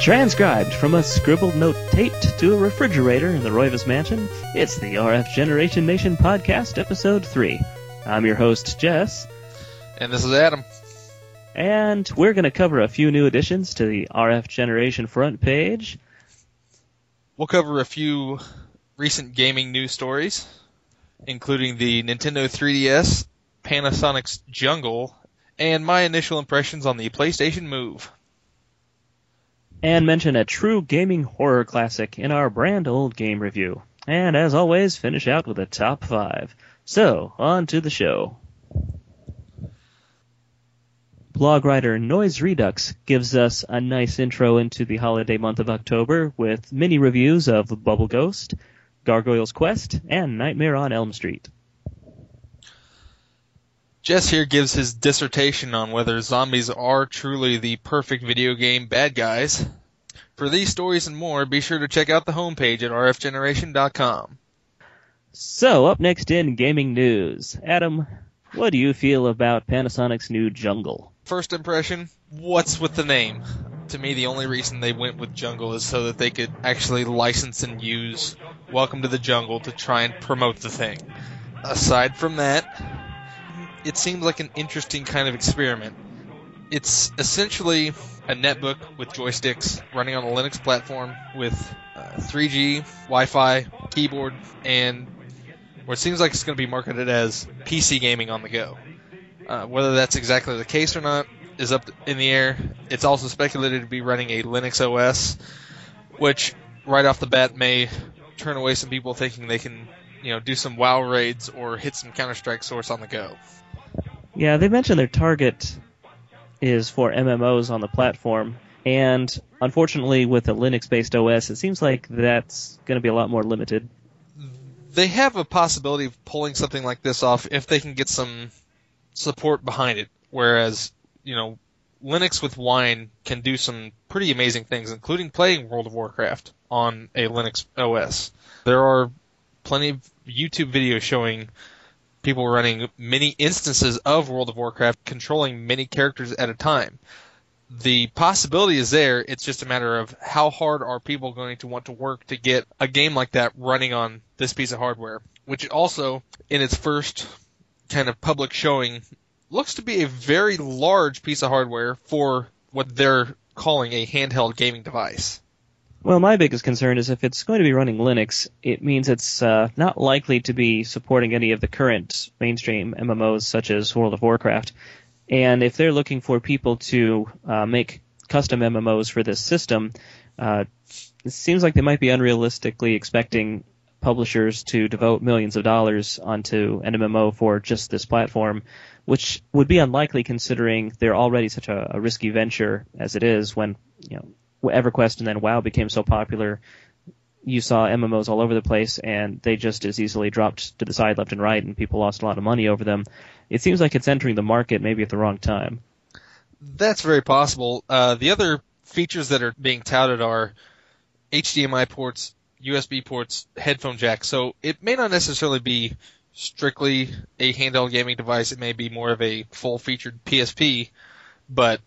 Transcribed from a scribbled note taped to a refrigerator in the Roivas mansion, it's the RF Generation Nation podcast, episode 3. I'm your host, Jess, And this is Adam. and we're going to cover a few new additions to the RF Generation front page. We'll cover a few recent gaming news stories, including the Nintendo 3DS, Panasonic's Jungle, and my initial impressions on the PlayStation Move. And mention a true gaming horror classic in our brand old game review. And as always, finish out with a top five. So, on to the show. Blog writer Noise Redux gives us a nice intro into the holiday month of October with mini reviews of Bubble Ghost, Gargoyle's Quest, and Nightmare on Elm Street. Jess here gives his dissertation on whether zombies are truly the perfect video game bad guys. For these stories and more, be sure to check out the homepage at rfgeneration.com. So, up next in gaming news, Adam, what do you feel about Panasonic's new Jungle? First impression, what's with the name? To me, the only reason they went with Jungle is so that they could actually license and use Welcome to the Jungle to try and promote the thing. Aside from that, it seems like an interesting kind of experiment. It's essentially a netbook with joysticks running on a Linux platform with uh, 3G, Wi-Fi, keyboard, and where it seems like it's going to be marketed as PC gaming on the go. Uh, whether that's exactly the case or not is up in the air. It's also speculated to be running a Linux OS, which right off the bat may turn away some people thinking they can, you know, do some WoW raids or hit some Counter Strike source on the go. Yeah, they mentioned their target is for MMOs on the platform, and unfortunately, with a Linux-based OS, it seems like that's going to be a lot more limited. They have a possibility of pulling something like this off if they can get some support behind it. Whereas, you know, Linux with Wine can do some pretty amazing things, including playing World of Warcraft on a Linux OS. There are plenty of YouTube videos showing people running many instances of World of Warcraft controlling many characters at a time. The possibility is there, it's just a matter of how hard are people going to want to work to get a game like that running on this piece of hardware, which also, in its first kind of public showing, looks to be a very large piece of hardware for what they're calling a handheld gaming device. Well, my biggest concern is if it's going to be running Linux, it means it's uh, not likely to be supporting any of the current mainstream MMOs such as World of Warcraft. And if they're looking for people to uh, make custom MMOs for this system, uh, it seems like they might be unrealistically expecting publishers to devote millions of dollars onto an MMO for just this platform, which would be unlikely considering they're already such a, a risky venture as it is when, you know, EverQuest and then WoW became so popular, you saw MMOs all over the place, and they just as easily dropped to the side left and right, and people lost a lot of money over them. It seems like it's entering the market maybe at the wrong time. That's very possible. Uh, the other features that are being touted are HDMI ports, USB ports, headphone jack. So it may not necessarily be strictly a handheld gaming device. It may be more of a full featured PSP, but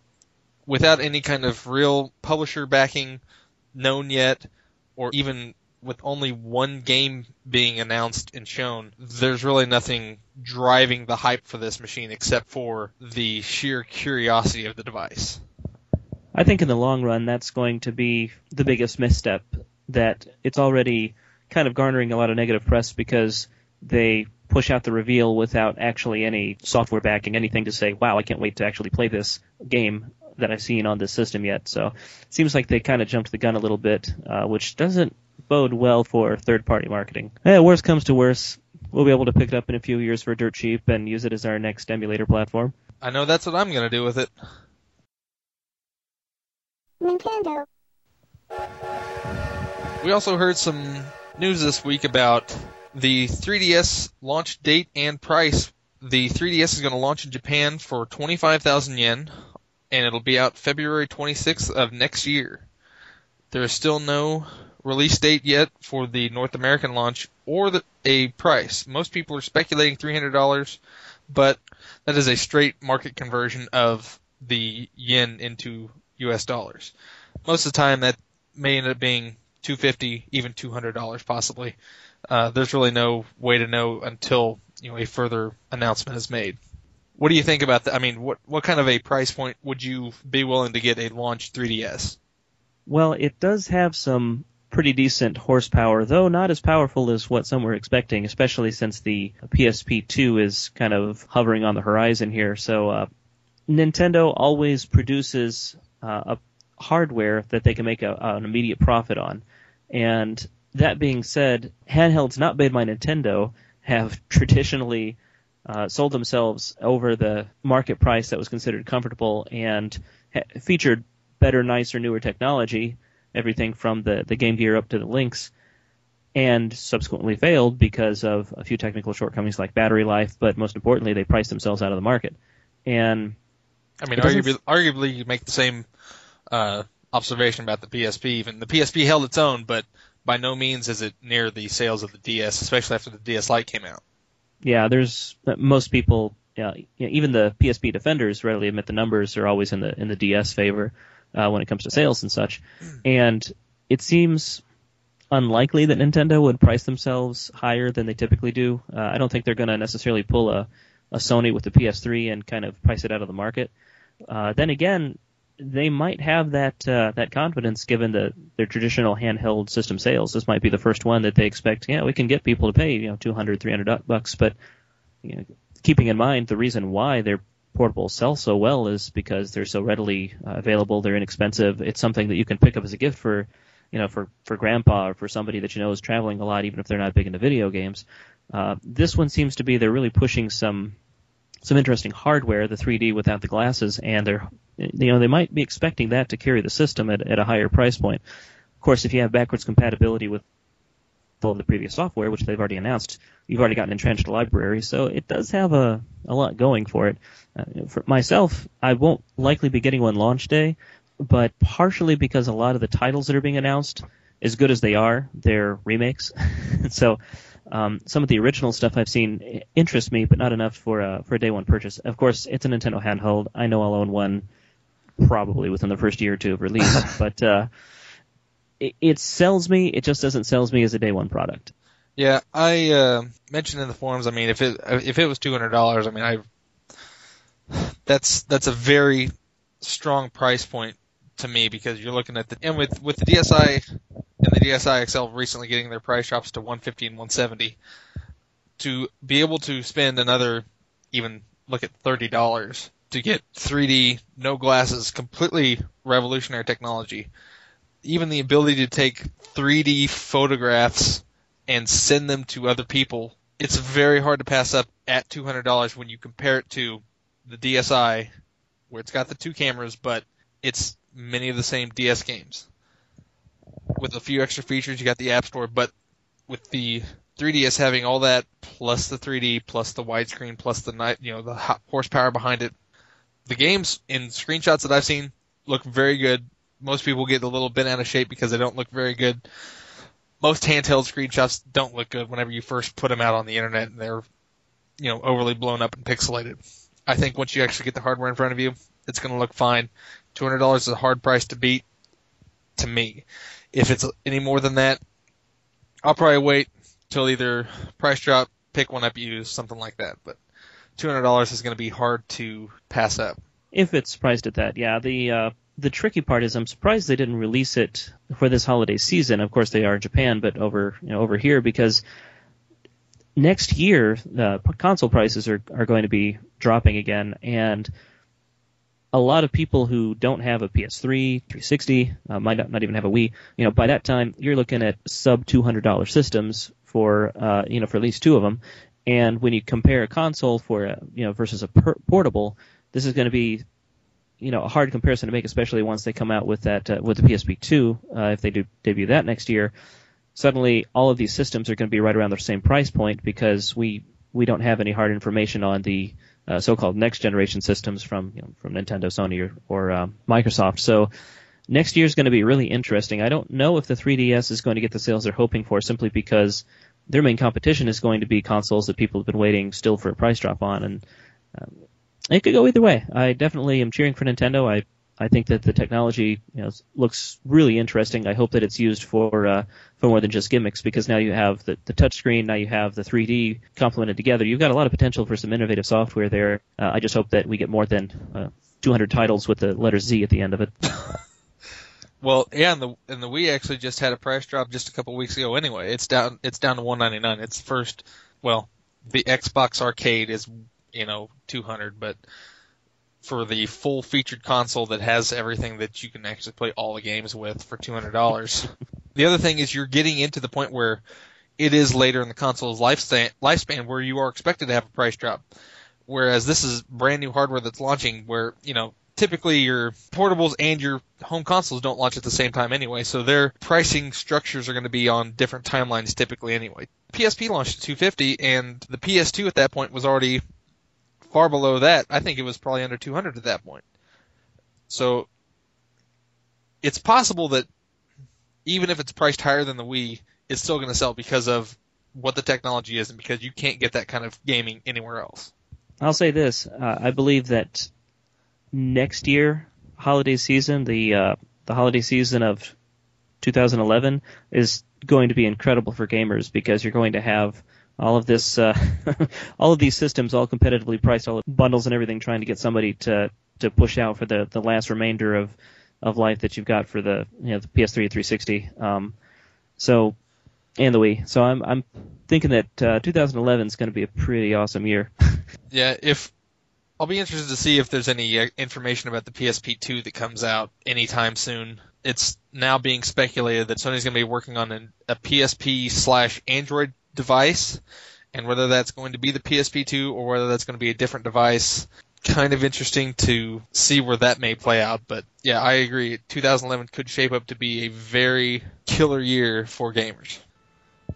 without any kind of real publisher backing known yet, or even with only one game being announced and shown, there's really nothing driving the hype for this machine except for the sheer curiosity of the device. I think in the long run, that's going to be the biggest misstep. That it's already kind of garnering a lot of negative press because they push out the reveal without actually any software backing, anything to say, wow, I can't wait to actually play this game that I've seen on this system yet. So it seems like they kind of jumped the gun a little bit, uh, which doesn't bode well for third party marketing. Eh, worst comes to worst, we'll be able to pick it up in a few years for dirt cheap and use it as our next emulator platform. I know that's what I'm going to do with it. Nintendo. We also heard some news this week about the 3DS launch date and price. The 3DS is going to launch in Japan for 25,000 yen, and it'll be out February 26th of next year. There is still no release date yet for the North American launch or the, a price. Most people are speculating $300, but that is a straight market conversion of the yen into US dollars. most of the time that may end up being 250, even $200 possibly. Uh, there's really no way to know until you know a further announcement is made. What do you think about that? I mean, what what kind of a price point would you be willing to get a launch 3DS? Well, it does have some pretty decent horsepower, though not as powerful as what some were expecting, especially since the PSP2 is kind of hovering on the horizon here. So, uh, Nintendo always produces uh, a hardware that they can make a, an immediate profit on. And that being said, handhelds not made by Nintendo have traditionally uh, sold themselves over the market price that was considered comfortable and ha- featured better, nicer, newer technology, everything from the, the Game Gear up to the Lynx, and subsequently failed because of a few technical shortcomings like battery life, but most importantly, they priced themselves out of the market. And I mean, arguably, arguably, you make the same uh, observation about the PSP. Even the PSP held its own, but by no means is it near the sales of the DS, especially after the DS Lite came out yeah, there's most people, yeah, even the PSP defenders readily admit the numbers are always in the in the DS favor uh, when it comes to sales and such. And it seems unlikely that Nintendo would price themselves higher than they typically do. Uh, I don't think they're going to necessarily pull a, a Sony with the PS3 and kind of price it out of the market. Uh, then again, they might have that uh, that confidence given the their traditional handheld system sales. This might be the first one that they expect. Yeah, we can get people to pay you know 200, 300 bucks. But you know, keeping in mind the reason why their portables sell so well is because they're so readily uh, available. They're inexpensive. It's something that you can pick up as a gift for you know for for grandpa or for somebody that you know is traveling a lot, even if they're not big into video games. Uh, this one seems to be they're really pushing some some interesting hardware, the 3D without the glasses, and they're you know they might be expecting that to carry the system at, at a higher price point. Of course, if you have backwards compatibility with all of the previous software, which they've already announced, you've already got an entrenched library, so it does have a, a lot going for it. Uh, for myself, I won't likely be getting one launch day, but partially because a lot of the titles that are being announced, as good as they are, they're remakes. so um, some of the original stuff I've seen interests me, but not enough for a, for a day one purchase. Of course, it's a Nintendo handheld. I know I'll own one probably within the first year or two of release, but uh, it, it, sells me. It just doesn't sell me as a day one product. Yeah, I uh, mentioned in the forums. I mean, if it if it was two hundred dollars, I mean, I that's that's a very strong price point to me because you're looking at the and with with the DSi and the DSi XL recently getting their price drops to 150 and 170 to be able to spend another even look at thirty dollars to get 3D no glasses completely revolutionary technology even the ability to take 3D photographs and send them to other people it's very hard to pass up at $200 when you compare it to the DSi where it's got the two cameras but it's many of the same DS games. With a few extra features, you got the App Store, but with the 3DS having all that plus the 3D plus the widescreen plus the night, you know, the horsepower behind it, the games in screenshots that I've seen look very good. Most people get a little bent out of shape because they don't look very good. Most handheld screenshots don't look good whenever you first put them out on the internet and they're, you know, overly blown up and pixelated. I think once you actually get the hardware in front of you, it's going to look fine. Two hundred dollars is a hard price to beat to me. If it's any more than that, I'll probably wait till either price drop, pick one up used, something like that. But two hundred dollars is going to be hard to pass up. If it's priced at that, yeah. The uh, the tricky part is I'm surprised they didn't release it for this holiday season. Of course, they are in Japan, but over you know, over here because next year the console prices are are going to be dropping again, and a lot of people who don't have a PS3, 360, uh, might not, not, even have a Wii, you know, by that time you're looking at sub $200 systems for, uh, you know, for at least two of them. And when you compare a console for, a, you know, versus a per- portable, this is going to be, you know, a hard comparison to make, especially once they come out with that, uh, with the PSP 2, uh, if they do debut that next year. Suddenly, all of these systems are going to be right around the same price point because we we don't have any hard information on the uh, so-called next generation systems from you know, from Nintendo, Sony, or, or uh, Microsoft. So next year is going to be really interesting. I don't know if the 3DS is going to get the sales they're hoping for, simply because their main competition is going to be consoles that people have been waiting still for a price drop on, and um, it could go either way. I definitely am cheering for Nintendo. I I think that the technology you know, looks really interesting. I hope that it's used for uh, for more than just gimmicks because now you have the, the touchscreen, now you have the 3D complemented together. You've got a lot of potential for some innovative software there. Uh, I just hope that we get more than uh, 200 titles with the letter Z at the end of it. well, yeah, and the and the Wii actually just had a price drop just a couple weeks ago. Anyway, it's down it's down to 199. It's first. Well, the Xbox Arcade is you know 200, but for the full featured console that has everything that you can actually play all the games with for $200. the other thing is you're getting into the point where it is later in the console's lifespan, lifespan where you are expected to have a price drop. Whereas this is brand new hardware that's launching where, you know, typically your portables and your home consoles don't launch at the same time anyway, so their pricing structures are going to be on different timelines typically anyway. PSP launched at 250 and the PS2 at that point was already far below that. I think it was probably under 200 at that point. So it's possible that even if it's priced higher than the Wii, it's still going to sell because of what the technology is and because you can't get that kind of gaming anywhere else. I'll say this: uh, I believe that next year, holiday season, the uh, the holiday season of 2011 is going to be incredible for gamers because you're going to have all of this, uh, all of these systems, all competitively priced, all bundles and everything, trying to get somebody to to push out for the the last remainder of of life that you've got for the you know the PS3 and 360. Um, so and the Wii. So I'm I'm thinking that uh, 2011 is going to be a pretty awesome year. yeah, if I'll be interested to see if there's any uh, information about the PSP2 that comes out anytime soon. It's now being speculated that Sony's going to be working on an, a PSP slash Android device, and whether that's going to be the PSP2 or whether that's going to be a different device. Kind of interesting to see where that may play out, but yeah, I agree. 2011 could shape up to be a very killer year for gamers.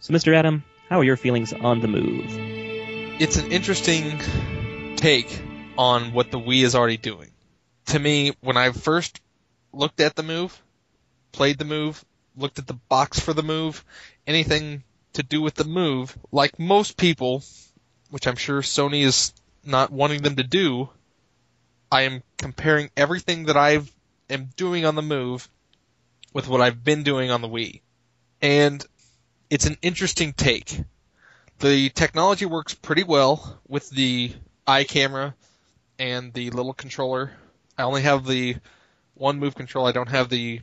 So, Mr. Adam, how are your feelings on the move? It's an interesting take on what the Wii is already doing. To me, when I first looked at the move, played the move, looked at the box for the move, anything to do with the move, like most people, which I'm sure Sony is not wanting them to do, I am comparing everything that I am doing on the move with what I've been doing on the Wii. And it's an interesting take. The technology works pretty well with the eye camera and the little controller. I only have the one move control. I don't have the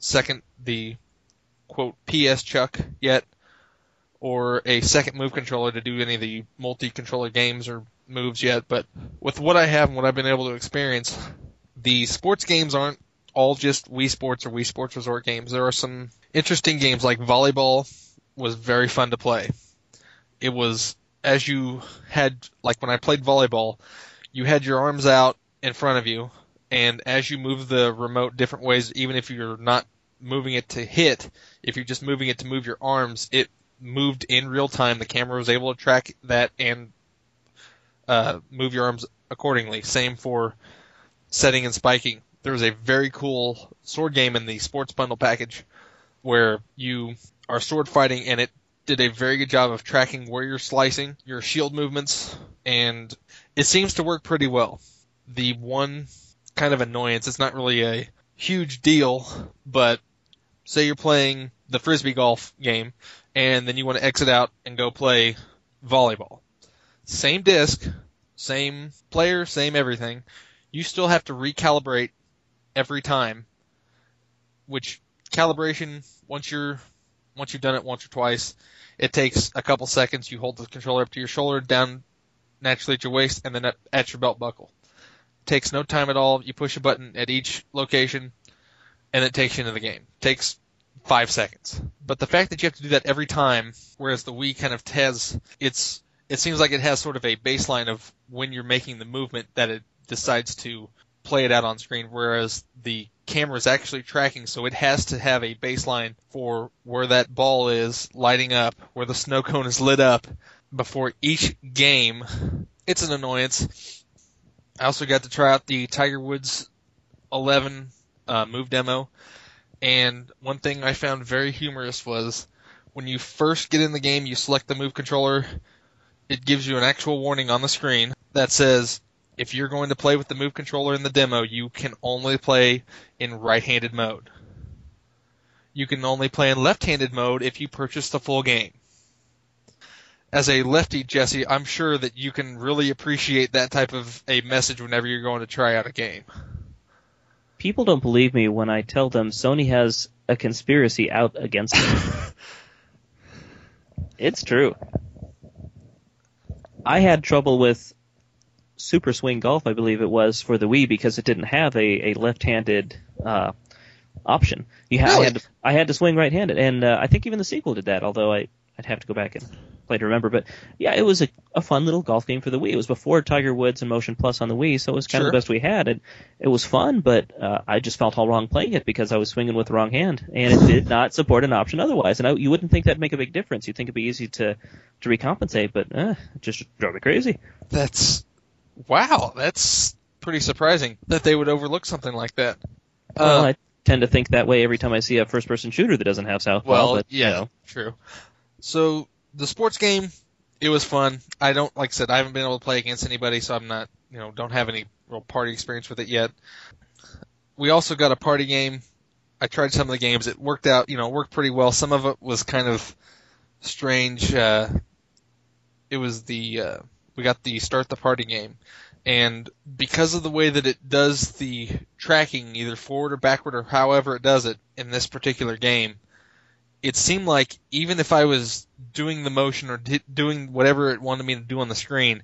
second, the quote PS Chuck yet or a second move controller to do any of the multi-controller games or moves yet, but with what I have and what I've been able to experience, the sports games aren't all just Wii Sports or Wii Sports Resort games. There are some interesting games like volleyball was very fun to play. It was as you had like when I played volleyball, you had your arms out in front of you and as you move the remote different ways even if you're not moving it to hit, if you're just moving it to move your arms, it moved in real time. The camera was able to track that and uh, move your arms accordingly. Same for setting and spiking. There was a very cool sword game in the sports bundle package where you are sword fighting and it did a very good job of tracking where you're slicing, your shield movements, and it seems to work pretty well. The one kind of annoyance, it's not really a huge deal, but say you're playing the frisbee golf game and then you want to exit out and go play volleyball. Same disc, same player, same everything. You still have to recalibrate every time, which calibration once you're once you've done it once or twice, it takes a couple seconds. You hold the controller up to your shoulder, down naturally at your waist, and then at your belt buckle. It takes no time at all. You push a button at each location, and it takes you into the game. It takes five seconds. But the fact that you have to do that every time, whereas the Wii kind of has its, it seems like it has sort of a baseline of when you're making the movement that it decides to play it out on screen, whereas the camera is actually tracking, so it has to have a baseline for where that ball is lighting up, where the snow cone is lit up before each game. It's an annoyance. I also got to try out the Tiger Woods 11 uh, move demo. And one thing I found very humorous was when you first get in the game, you select the move controller. It gives you an actual warning on the screen that says, if you're going to play with the Move controller in the demo, you can only play in right-handed mode. You can only play in left-handed mode if you purchase the full game. As a lefty, Jesse, I'm sure that you can really appreciate that type of a message whenever you're going to try out a game. People don't believe me when I tell them Sony has a conspiracy out against them. it's true. I had trouble with Super Swing Golf, I believe it was, for the Wii because it didn't have a, a left-handed uh, option. You had, Really? I, had to, I had to swing right-handed, and uh, I think even the sequel did that. Although I I'd have to go back and play to remember. But yeah, it was a, a fun little golf game for the Wii. It was before Tiger Woods and Motion Plus on the Wii, so it was kind Sure. of the best we had. And it was fun, but uh, I just felt all wrong playing it because I was swinging with the wrong hand, and it did not support an option otherwise. And I, you wouldn't think that'd make a big difference. You'd think it'd be easy to to recompensate, but uh, it just drove me crazy. That's wow. That's pretty surprising that they would overlook something like that. well, Uh, I tend to think that way every time I see a first-person shooter that doesn't have Southpaw. well, but, you yeah, know. true. So the sports game, it was fun. I don't like I said I haven't been able to play against anybody, so I'm not you know don't have any real party experience with it yet. We also got a party game. I tried some of the games. It worked out, you know, worked pretty well. Some of it was kind of strange. Uh, it was the uh, we got the start the party game, and because of the way that it does the tracking, either forward or backward or however it does it in this particular game, it seemed like even if I was doing the motion or doing whatever it wanted me to do on the screen,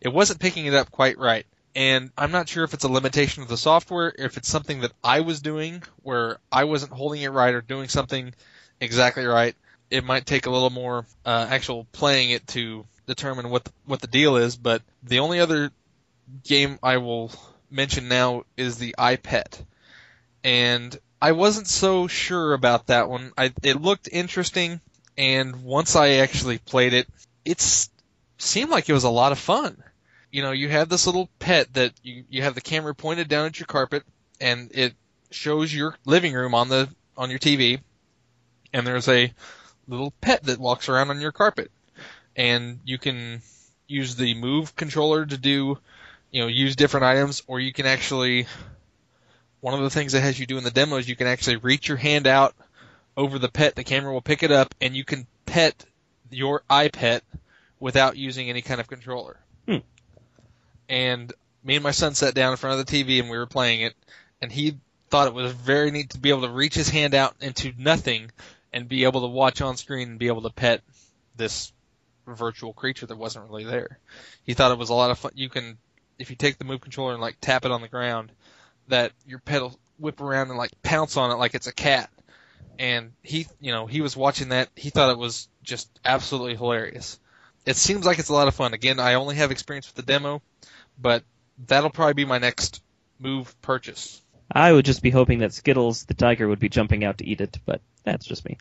it wasn't picking it up quite right. And I'm not sure if it's a limitation of the software, if it's something that I was doing where I wasn't holding it right or doing something exactly right. It might take a little more uh, actual playing it to determine what the, what the deal is. But the only other game I will mention now is the EyePet, and I wasn't so sure about that one. I, it looked interesting, and once I actually played it, it seemed like it was a lot of fun. You know, you have this little pet that you you have the camera pointed down at your carpet, and it shows your living room on the on your TV, and there's a little pet that walks around on your carpet, and you can use the move controller to do, you know, use different items, or you can actually one of the things that has you do in the demo is you can actually reach your hand out over the pet, the camera will pick it up, and you can pet your EyePet without using any kind of controller. Hmm. And me and my son sat down in front of the TV and we were playing it, and he thought it was very neat to be able to reach his hand out into nothing and be able to watch on screen and be able to pet this virtual creature that wasn't really there. He thought it was a lot of fun. You can, if you take the move controller and like tap it on the ground, that your pet will whip around and like pounce on it like it's a cat. And he, you know, he was watching that. He thought it was just absolutely hilarious. It seems like it's a lot of fun. Again, I only have experience with the demo, but that'll probably be my next move purchase. I would just be hoping that Skittles the tiger would be jumping out to eat it, but that's just me.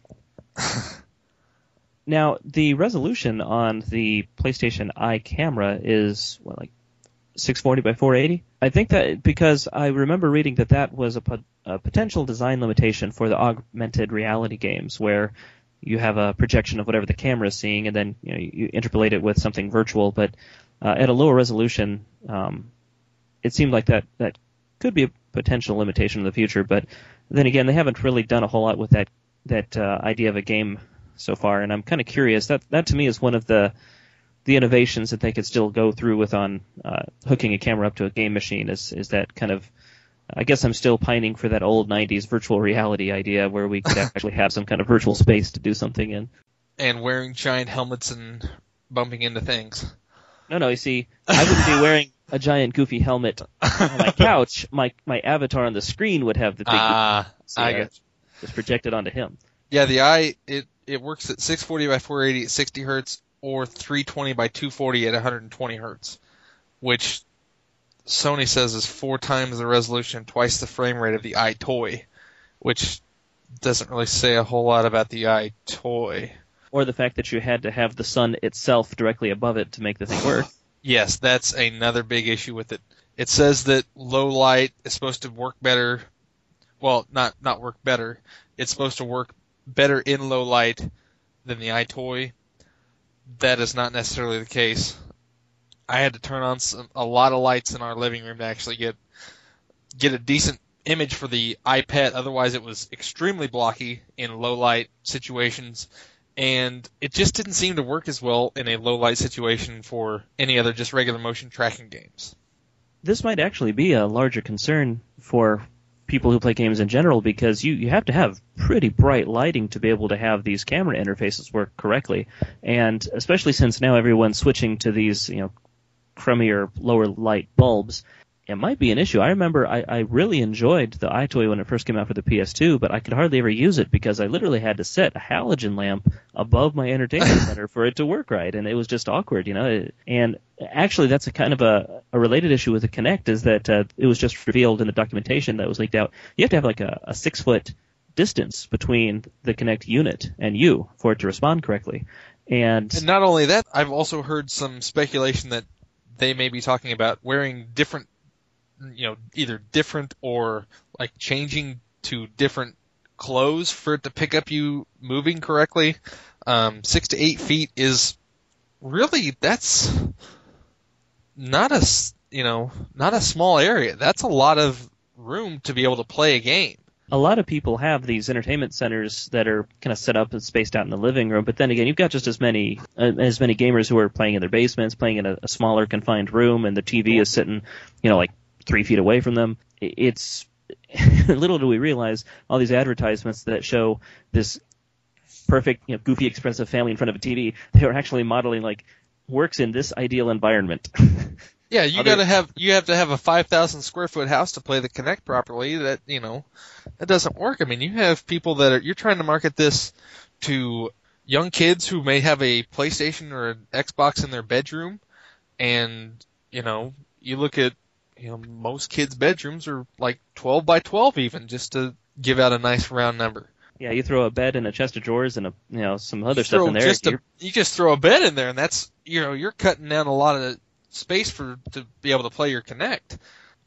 now, the resolution on the PlayStation Eye camera is what, like 640 by 480. I think that because I remember reading that that was a, a potential design limitation for the augmented reality games, where you have a projection of whatever the camera is seeing, and then you know you interpolate it with something virtual. But uh, at a lower resolution, um, it seemed like that that could be a potential limitation in the future. But then again, they haven't really done a whole lot with that that uh, idea of a game so far, and I'm kind of curious. That that to me is one of the the innovations that they could still go through with on uh, hooking a camera up to a game machine is is that kind of I guess I'm still pining for that old 90s virtual reality idea where we could actually have some kind of virtual space to do something in. And wearing giant helmets and bumping into things. No, no, you see, I wouldn't be wearing a giant goofy helmet on my couch. My my avatar on the screen would have the big Ah, goofy I uh, get just projected onto him. Yeah, the eye it it works at 640 by 480 at 60 hertz or 320 by 240 at 120 hertz, which Sony says is four times the resolution, twice the frame rate of the EyeToy, which doesn't really say a whole lot about the eye toy. Or the fact that you had to have the sun itself directly above it to make the thing work. Yes, that's another big issue with it. It says that low light is supposed to work better. Well, not not work better. It's supposed to work better in low light than the EyeToy. That is not necessarily the case. I had to turn on some, a lot of lights in our living room to actually get get a decent image for the EyePet. Otherwise, it was extremely blocky in low light situations, and it just didn't seem to work as well in a low light situation for any other just regular motion tracking games. This might actually be a larger concern for people who play games in general because you, you have to have pretty bright lighting to be able to have these camera interfaces work correctly. And especially since now everyone's switching to these, you know, crummier lower light bulbs, it might be an issue. I remember I, I really enjoyed the EyeToy when it first came out for the PS2, but I could hardly ever use it because I literally had to set a halogen lamp above my entertainment center for it to work right, and it was just awkward, you know. And actually, that's a kind of a, a related issue with the Kinect is that uh, it was just revealed in the documentation that was leaked out. You have to have like a, a six foot distance between the Kinect unit and you for it to respond correctly. And, and not only that, I've also heard some speculation that they may be talking about wearing different you know, either different or like changing to different clothes for it to pick up you moving correctly. Um, six to eight feet is really that's not a you know not a small area. That's a lot of room to be able to play a game. A lot of people have these entertainment centers that are kind of set up and spaced out in the living room, but then again, you've got just as many uh, as many gamers who are playing in their basements, playing in a, a smaller confined room, and the TV is sitting, you know, like three feet away from them. It's little do we realize all these advertisements that show this perfect, you know, goofy, expensive family in front of a TV. They are actually modeling like works in this ideal environment. yeah, you Other, gotta have you have to have a five thousand square foot house to play the Kinect properly. That you know, that doesn't work. I mean, you have people that are you're trying to market this to young kids who may have a PlayStation or an Xbox in their bedroom, and you know, you look at you know, most kids' bedrooms are like 12 by 12 even, just to give out a nice round number. Yeah, you throw a bed and a chest of drawers and a you know some other stuff in there. Just a, you just throw a bed in there, and that's you know you're cutting down a lot of space for to be able to play your Kinect.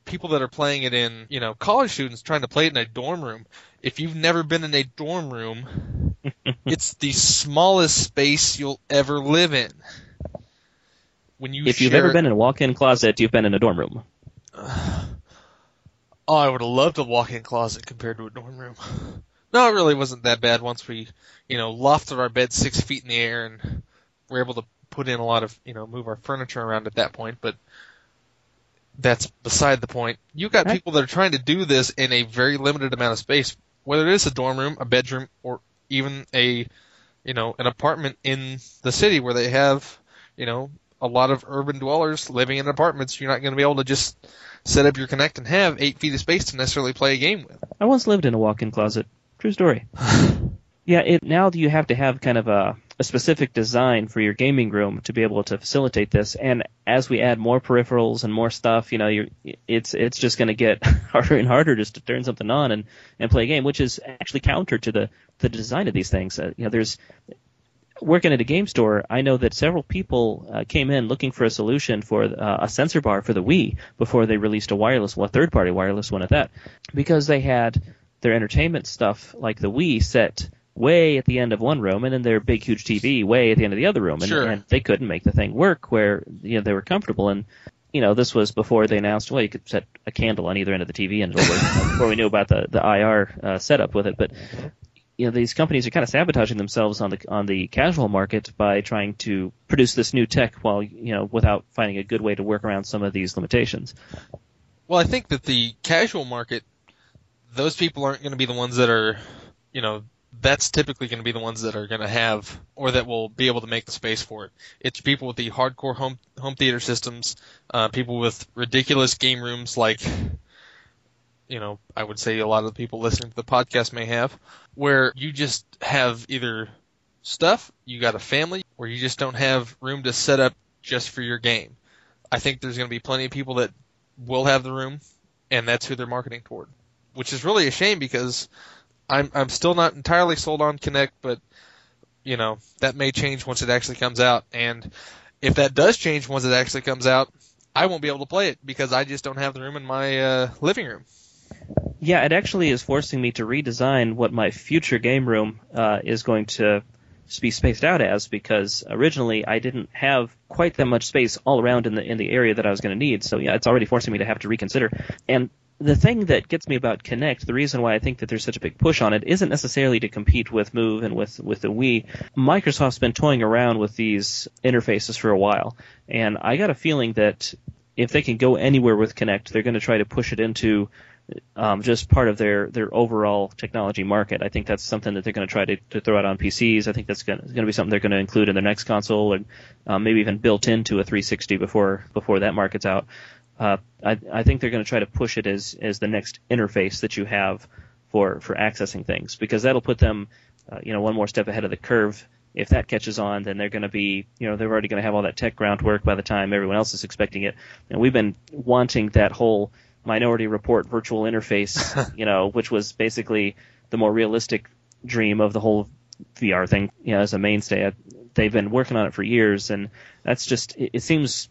People that are playing it in you know college students trying to play it in a dorm room. If you've never been in a dorm room, it's the smallest space you'll ever live in. When you if you've ever been in a walk-in closet, you've been in a dorm room. Oh, I would have loved a walk-in closet compared to a dorm room. No, it really wasn't that bad once we, you know, lofted our bed six feet in the air and were able to put in a lot of, you know, move our furniture around at that point. But that's beside the point. You got people that are trying to do this in a very limited amount of space, whether it is a dorm room, a bedroom, or even a, you know, an apartment in the city where they have, you know, a lot of urban dwellers living in apartments. You're not going to be able to just set up your Kinect and have eight feet of space to necessarily play a game with. I once lived in a walk-in closet. True story. yeah, it, now you have to have kind of a, a specific design for your gaming room to be able to facilitate this. And as we add more peripherals and more stuff, you know, you're, it's it's just going to get harder and harder just to turn something on and, and play a game, which is actually counter to the the design of these things. Uh, you know, there's working at a game store, I know that several people uh, came in looking for a solution for uh, a sensor bar for the Wii before they released a wireless, well, third-party wireless one at that, because they had their entertainment stuff like the Wii set way at the end of one room and then their big huge TV way at the end of the other room, and, sure. and they couldn't make the thing work where you know they were comfortable and. You know, this was before they announced. Well, you could set a candle on either end of the TV, and it'll work. before we knew about the the IR uh, setup with it, but you know these companies are kind of sabotaging themselves on the on the casual market by trying to produce this new tech while you know without finding a good way to work around some of these limitations. Well, I think that the casual market, those people aren't going to be the ones that are, you know, that's typically going to be the ones that are going to have or that will be able to make the space for it. It's people with the hardcore home home theater systems, uh, people with ridiculous game rooms like you know, I would say a lot of the people listening to the podcast may have, where you just have either stuff, you got a family, or you just don't have room to set up just for your game. I think there's going to be plenty of people that will have the room, and that's who they're marketing toward. Which is really a shame because I'm I'm still not entirely sold on Kinect, but you know that may change once it actually comes out. And if that does change once it actually comes out, I won't be able to play it because I just don't have the room in my uh, living room. Yeah, it actually is forcing me to redesign what my future game room uh, is going to be spaced out as because originally I didn't have quite that much space all around in the in the area that I was going to need. So yeah, it's already forcing me to have to reconsider. And the thing that gets me about Kinect, the reason why I think that there's such a big push on it, isn't necessarily to compete with Move and with with the Wii. Microsoft's been toying around with these interfaces for a while, and I got a feeling that if they can go anywhere with Kinect, they're going to try to push it into um, just part of their their overall technology market. I think that's something that they're going to try to, throw out on PCs. I think that's going to be something they're going to include in their next console, and um, maybe even built into a 360 before before that market's out. Uh, I, I think they're going to try to push it as as the next interface that you have for for accessing things because that'll put them, uh, you know, one more step ahead of the curve. If that catches on, then they're going to be, you know, they're already going to have all that tech groundwork by the time everyone else is expecting it. And we've been wanting that whole Minority Report virtual interface, you know, which was basically the more realistic dream of the whole VR thing, you know, as a mainstay. They've been working on it for years, and that's just it, it seems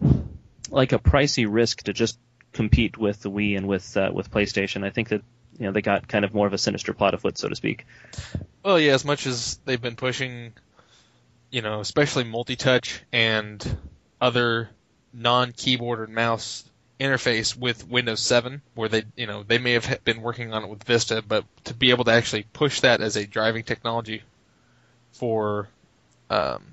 like a pricey risk to just compete with the Wii and with uh, with PlayStation. I think that you know they got kind of more of a sinister plot afoot, so to speak. Well, yeah, as much as they've been pushing, you know, especially multi-touch and other non-keyboard and mouse interface with Windows 7, where they, you know, they may have been working on it with Vista, but to be able to actually push that as a driving technology for um,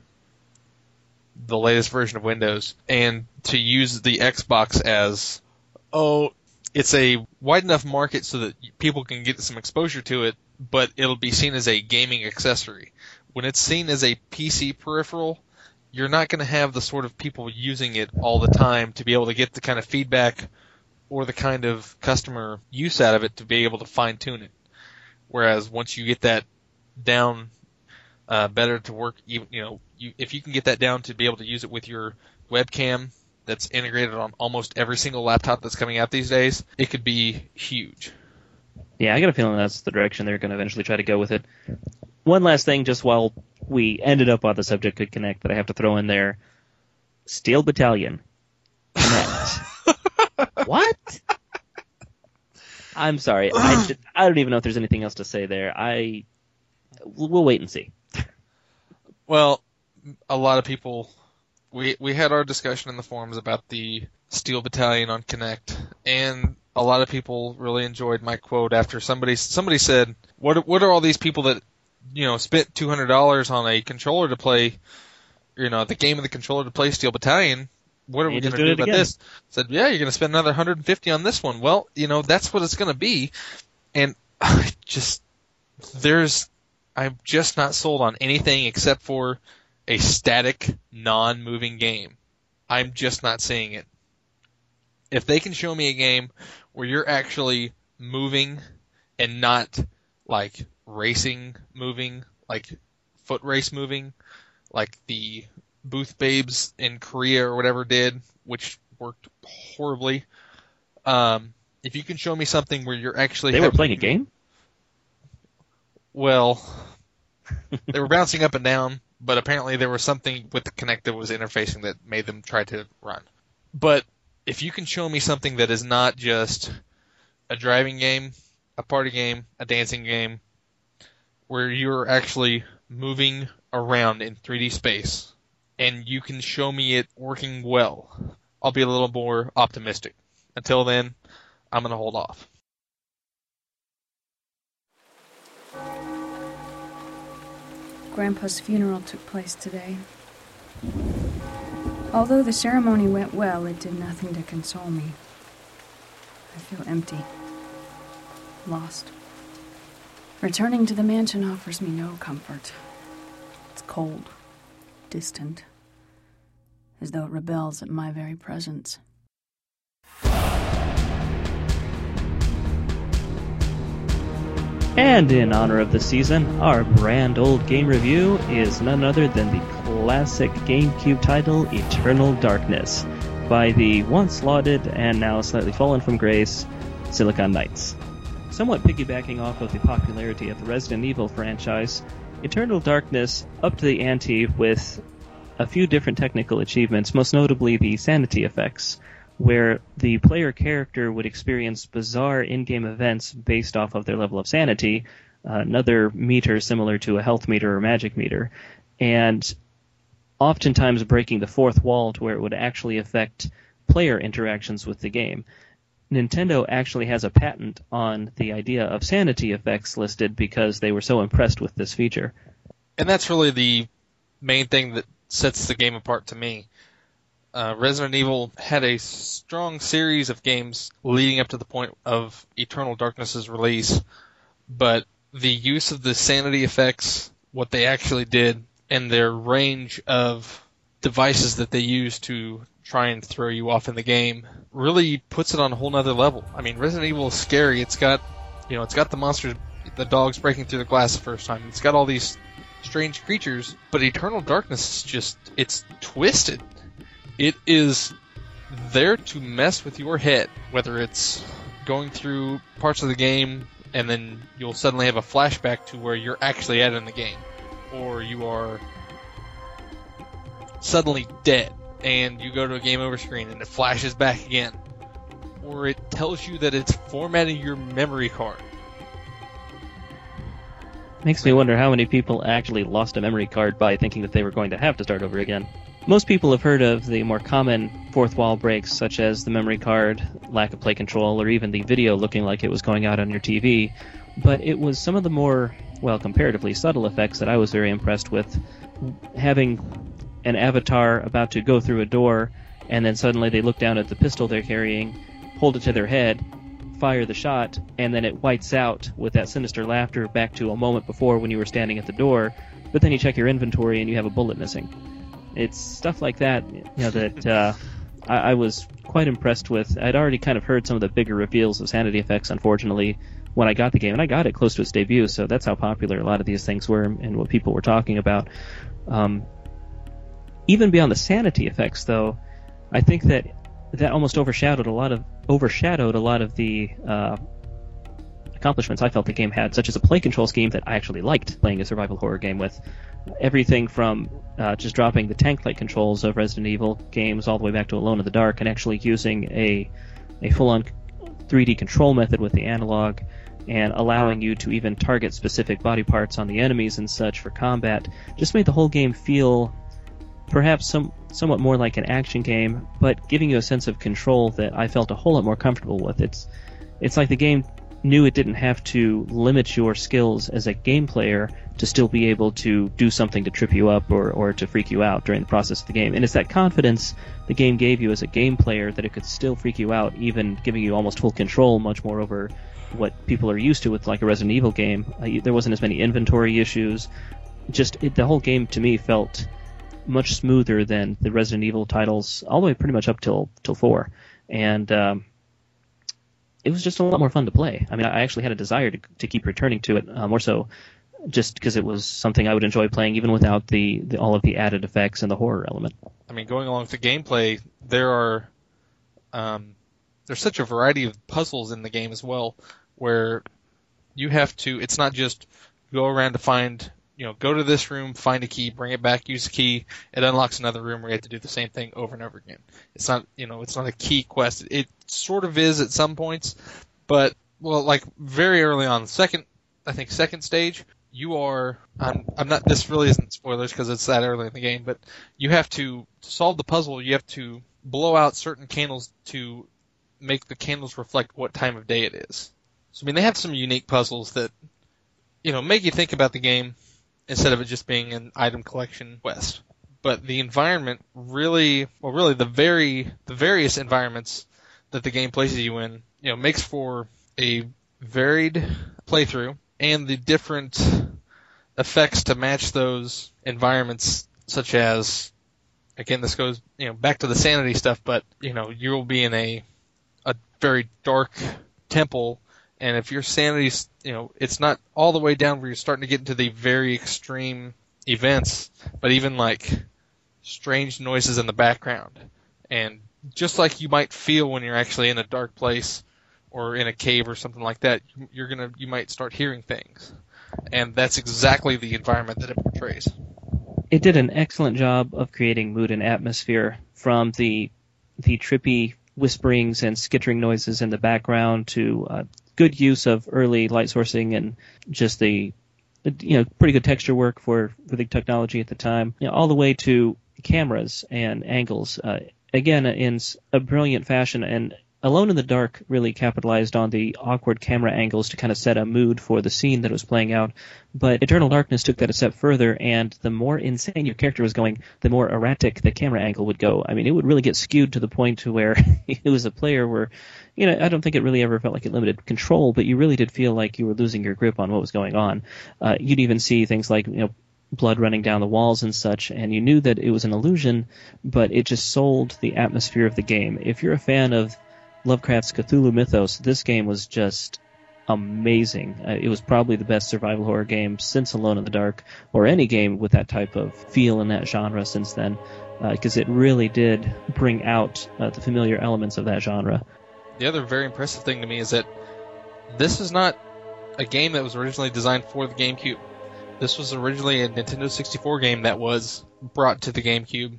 the latest version of Windows, and to use the Xbox as, oh, it's a wide enough market so that people can get some exposure to it, but it'll be seen as a gaming accessory. When it's seen as a PC peripheral, you're not going to have the sort of people using it all the time to be able to get the kind of feedback or the kind of customer use out of it to be able to fine tune it. Whereas once you get that down uh, better to work, you, you know, you, if you can get that down to be able to use it with your webcam that's integrated on almost every single laptop that's coming out these days, it could be huge. Yeah, I got a feeling that's the direction they're going to eventually try to go with it. One last thing, just while we ended up on the subject of Kinect that I have to throw in there: Steel Battalion. Kinect. what? I'm sorry. I, just, I don't even know if there's anything else to say there. I we'll wait and see. Well, a lot of people we we had our discussion in the forums about the Steel Battalion on Kinect, and a lot of people really enjoyed my quote after somebody somebody said, "What what are all these people that you know spent two hundred dollars on a controller to play, you know, the game of the controller to play Steel Battalion? What are we going to do about again. this?" said, "Yeah, you're going to spend another hundred and fifty on this one. Well, you know, that's what it's going to be, and I just there's I'm just not sold on anything except for a static, non-moving game. I'm just not seeing it. If they can show me a game where you're actually moving and not like racing moving, like foot race moving, like the Booth Babes in Korea or whatever did, which worked horribly. Um, if you can show me something where you're actually they were playing a game. Well, they were bouncing up and down, but apparently there was something with the Kinect that was interfacing that made them try to run. But if you can show me something that is not just a driving game, a party game, a dancing game, where you're actually moving around in 3D space, and you can show me it working well, I'll be a little more optimistic. Until then, I'm going to hold off. Grandpa's funeral took place today. Although the ceremony went well, it did nothing to console me. I feel empty, lost. Returning to the mansion offers me no comfort. It's cold, distant, as though it rebels at my very presence. And in honor of the season, our brand old game review is none other than the classic GameCube title Eternal Darkness by the once lauded and now slightly fallen from grace Silicon Knights. Somewhat piggybacking off of the popularity of the Resident Evil franchise, Eternal Darkness upped the ante with a few different technical achievements, most notably the sanity effects where the player character would experience bizarre in-game events based off of their level of sanity, another meter similar to a health meter or magic meter. and oftentimes breaking the fourth wall to where it would actually affect player interactions with the game. Nintendo actually has a patent on the idea of sanity effects listed because they were so impressed with this feature. And that's really the main thing that sets the game apart to me. Uh, Resident Evil had a strong series of games leading up to the point of Eternal Darkness's release, but the use of the sanity effects, what they actually did, and their range of devices that they use to try and throw you off in the game really puts it on a whole nother level. I mean, Resident Evil is scary. It's got, you know, it's got the monsters, the dogs breaking through the glass the first time. It's got all these strange creatures, but Eternal Darkness is just, it's twisted. It is there to mess with your head, whether it's going through parts of the game and then you'll suddenly have a flashback to where you're actually at in the game, or you are suddenly dead and you go to a game over screen and it flashes back again, or it tells you that it's formatting your memory card. Makes me wonder how many people actually lost a memory card by thinking that they were going to have to start over again. Most people have heard of the more common fourth wall breaks, such as the memory card, lack of play control, or even the video looking like it was going out on your TV. But it was some of the more, well, comparatively subtle effects that I was very impressed with. Having an avatar about to go through a door, and then suddenly they look down at the pistol they're carrying, hold it to their head, fire the shot, and then it whites out with that sinister laughter back to a moment before when you were standing at the door. But then you check your inventory and you have a bullet missing. It's stuff like that, you know, that uh, I, I was quite impressed with. I'd already kind of heard some of the bigger reveals of sanity effects, unfortunately, when I got the game, and I got it close to its debut, so that's how popular a lot of these things were and what people were talking about. Um, even beyond the sanity effects, though, I think that that almost overshadowed a lot of overshadowed a lot of the uh, accomplishments I felt the game had, such as a play control scheme that I actually liked playing a survival horror game with. Everything from uh, just dropping the tank-like controls of Resident Evil games all the way back to Alone in the Dark, and actually using a a full-on 3D control method with the analog, and allowing you to even target specific body parts on the enemies and such for combat, just made the whole game feel perhaps some somewhat more like an action game, but giving you a sense of control that I felt a whole lot more comfortable with. It's it's like the game knew it didn't have to limit your skills as a game player to still be able to do something to trip you up or, or to freak you out during the process of the game. And it's that confidence the game gave you as a game player that it could still freak you out, even giving you almost full control, much more over what people are used to with like a Resident Evil game. Uh, there wasn't as many inventory issues. Just it, the whole game to me felt much smoother than the Resident Evil titles, all the way pretty much up till till four. And um, it was just a lot more fun to play. I mean, I actually had a desire to, to keep returning to it, uh, more so just because it was something I would enjoy playing even without the, the, all of the added effects and the horror element. I mean, going along with the gameplay, there are um, there's such a variety of puzzles in the game as well, where you have to. It's not just go around to find you know, go to this room, find a key, bring it back, use the key. It unlocks another room where you have to do the same thing over and over again. It's not, you know, it's not a key quest. It sort of is at some points, but well, like very early on, second, I think second stage, you are. I'm, I'm not. This really isn't spoilers because it's that early in the game, but you have to, to solve the puzzle. You have to blow out certain candles to make the candles reflect what time of day it is. So I mean, they have some unique puzzles that, you know, make you think about the game instead of it just being an item collection quest. But the environment really, well, really the very, the various environments that the game places you in, you know, makes for a varied playthrough and the different effects to match those environments, such as, again, this goes, you know, back to the sanity stuff, but, you know, you will be in a, a very dark temple and if your sanity's, you know, it's not all the way down where you're starting to get into the very extreme events, but even like strange noises in the background. And just like you might feel when you're actually in a dark place or in a cave or something like that, you're gonna, you might start hearing things. And that's exactly the environment that it portrays. It did an excellent job of creating mood and atmosphere from the, the trippy whisperings and skittering noises in the background to uh, good use of early light sourcing and just the you know, pretty good texture work for, for the technology at the time, you know, all the way to cameras and angles. Uh, again, in a brilliant fashion, and Alone in the Dark really capitalized on the awkward camera angles to kind of set a mood for the scene that was playing out. But Eternal Darkness took that a step further, and the more insane your character was going, the more erratic the camera angle would go. I mean, it would really get skewed to the point to where it was a player where, you know, I don't think it really ever felt like it limited control, but you really did feel like you were losing your grip on what was going on. Uh, you'd even see things like, you know, blood running down the walls and such, and you knew that it was an illusion, but it just sold the atmosphere of the game. If you're a fan of Lovecraft's Cthulhu mythos, this game was just amazing. Uh, it was probably the best survival horror game since Alone in the Dark, or any game with that type of feel in that genre since then, because uh, it really did bring out uh, the familiar elements of that genre. The other very impressive thing to me is that this is not a game that was originally designed for the GameCube. This was originally a Nintendo 64 game that was brought to the GameCube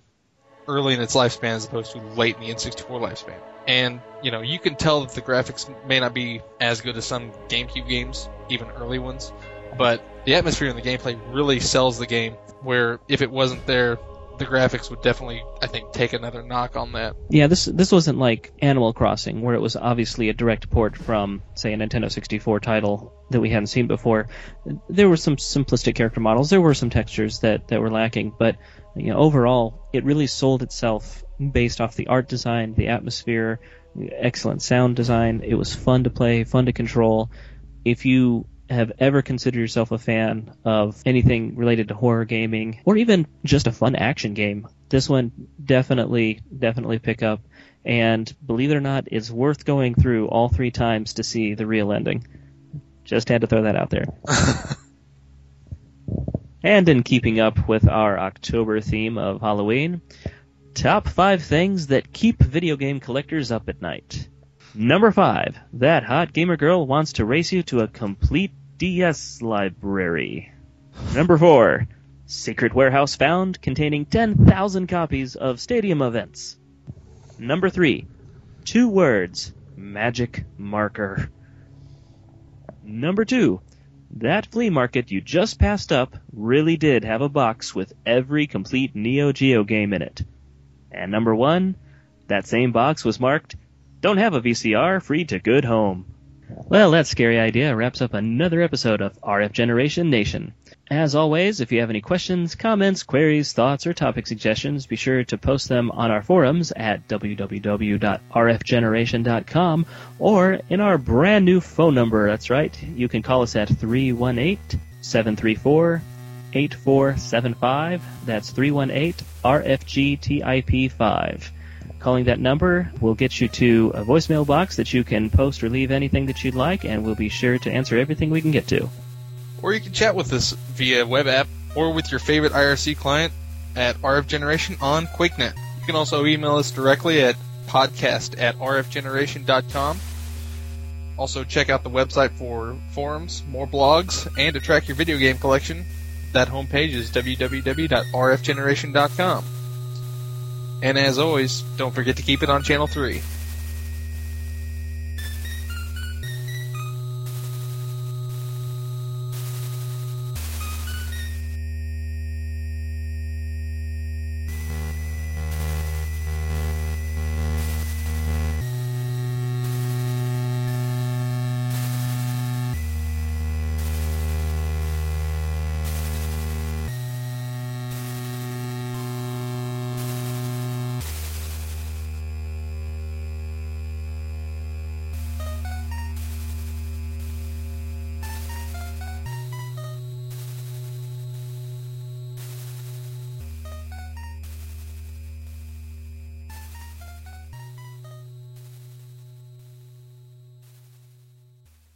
early in its lifespan as opposed to late in the N64 lifespan. And, you know, you can tell that the graphics may not be as good as some GameCube games, even early ones, but the atmosphere and the gameplay really sells the game, where if it wasn't there, the graphics would definitely, I think, take another knock on that. Yeah, this this wasn't like Animal Crossing, where it was obviously a direct port from, say, a Nintendo 64 title that we hadn't seen before. There were some simplistic character models, there were some textures that, that were lacking, but you know, overall, it really sold itself based off the art design, the atmosphere, excellent sound design. It was fun to play, fun to control. If you have ever considered yourself a fan of anything related to horror gaming or even just a fun action game, this one definitely, definitely pick up. And believe it or not, it's worth going through all three times to see the real ending. Just had to throw that out there. and in keeping up with our October theme of Halloween, top five things that keep video game collectors up at night. Number five, that hot gamer girl wants to race you to a complete DS library. Number four, secret warehouse found containing 10,000 copies of stadium events. Number three, two words, magic marker. Number two, that flea market you just passed up really did have a box with every complete Neo Geo game in it. And number one, that same box was marked, don't have a VCR, free to good home. Well, that scary idea wraps up another episode of RF Generation Nation. As always, if you have any questions, comments, queries, thoughts, or topic suggestions, be sure to post them on our forums at www.rfgeneration.com or in our brand new phone number. That's right. You can call us at 318 734 8475. That's 318 RFGTIP 5. Calling that number will get you to a voicemail box that you can post or leave anything that you'd like, and we'll be sure to answer everything we can get to. Or you can chat with us via web app or with your favorite IRC client at RF Generation on QuakeNet. You can also email us directly at podcast at rfgeneration.com. Also, check out the website for forums, more blogs, and to track your video game collection. That homepage is www.rfgeneration.com. And as always, don't forget to keep it on Channel 3.